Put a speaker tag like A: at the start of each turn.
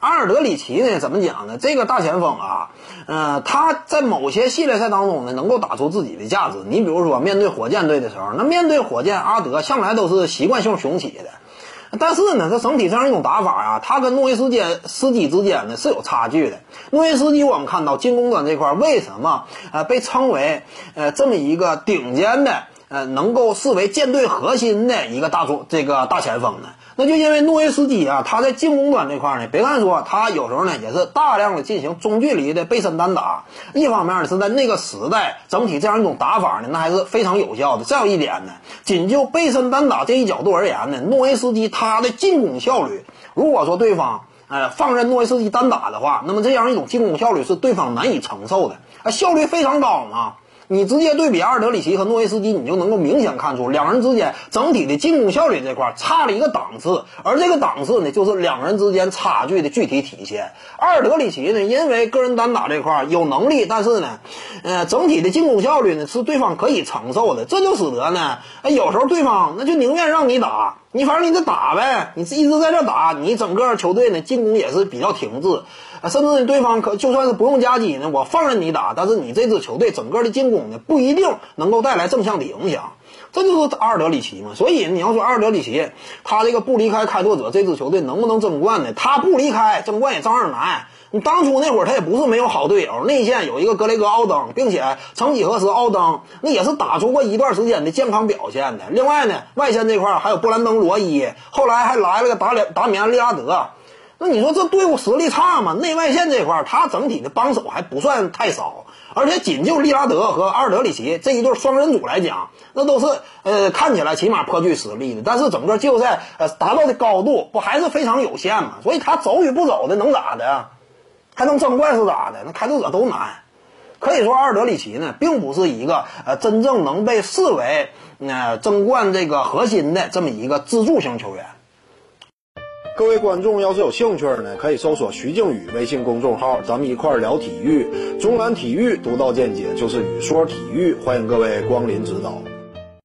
A: 阿尔德里奇呢，怎么讲呢？这个大前锋啊，呃，他在某些系列赛当中呢，能够打出自己的价值。你比如说，面对火箭队的时候，那面对火箭，阿德向来都是习惯性雄起的。但是呢，他整体上一种打法啊，他跟诺维斯间斯基之间呢是有差距的。诺维斯基我们看到进攻端这块为什么呃被称为呃这么一个顶尖的呃能够视为舰队核心的一个大中这个大前锋呢？那就因为诺维斯基啊，他在进攻端这块呢，别看说他有时候呢也是大量的进行中距离的背身单打，一方面呢是在那个时代整体这样一种打法呢，那还是非常有效的。再有一点呢，仅就背身单打这一角度而言呢，诺维斯基他的进攻效率，如果说对方呃放任诺维斯基单打的话，那么这样一种进攻效率是对方难以承受的，啊效率非常高嘛。你直接对比阿尔德里奇和诺维斯基，你就能够明显看出两人之间整体的进攻效率这块差了一个档次，而这个档次呢，就是两人之间差距的具体体现。阿尔德里奇呢，因为个人单打这块有能力，但是呢，呃，整体的进攻效率呢是对方可以承受的，这就使得呢，哎，有时候对方那就宁愿让你打。你反正你得打呗，你一直在这打，你整个球队呢进攻也是比较停滞，啊，甚至对方可就算是不用夹击呢，我放任你打，但是你这支球队整个的进攻呢不一定能够带来正向的影响，这就是阿尔德里奇嘛。所以你要说阿尔德里奇他这个不离开开拓者这支球队能不能争冠呢？他不离开争冠也照样难。你当初那会儿他也不是没有好队友，内线有一个格雷格奥登，并且曾几何时奥登那也是打出过一段时间的健康表现的。另外呢，外线这块还有布兰登罗伊，后来还来了个达里达米安利拉德。那你说这队伍实力差吗？内外线这块他整体的帮手还不算太少，而且仅就利拉德和阿尔德里奇这一对双人组来讲，那都是呃看起来起码颇具实力的。但是整个季后赛呃达到的高度不还是非常有限嘛？所以他走与不走的能咋的？还能争冠是咋的？那开拓者都难，可以说阿尔德里奇呢，并不是一个呃真正能被视为呃争冠这个核心的这么一个支柱型球员。
B: 各位观众要是有兴趣呢，可以搜索徐静宇微信公众号，咱们一块聊体育。中南体育独到见解就是语说体育，欢迎各位光临指导。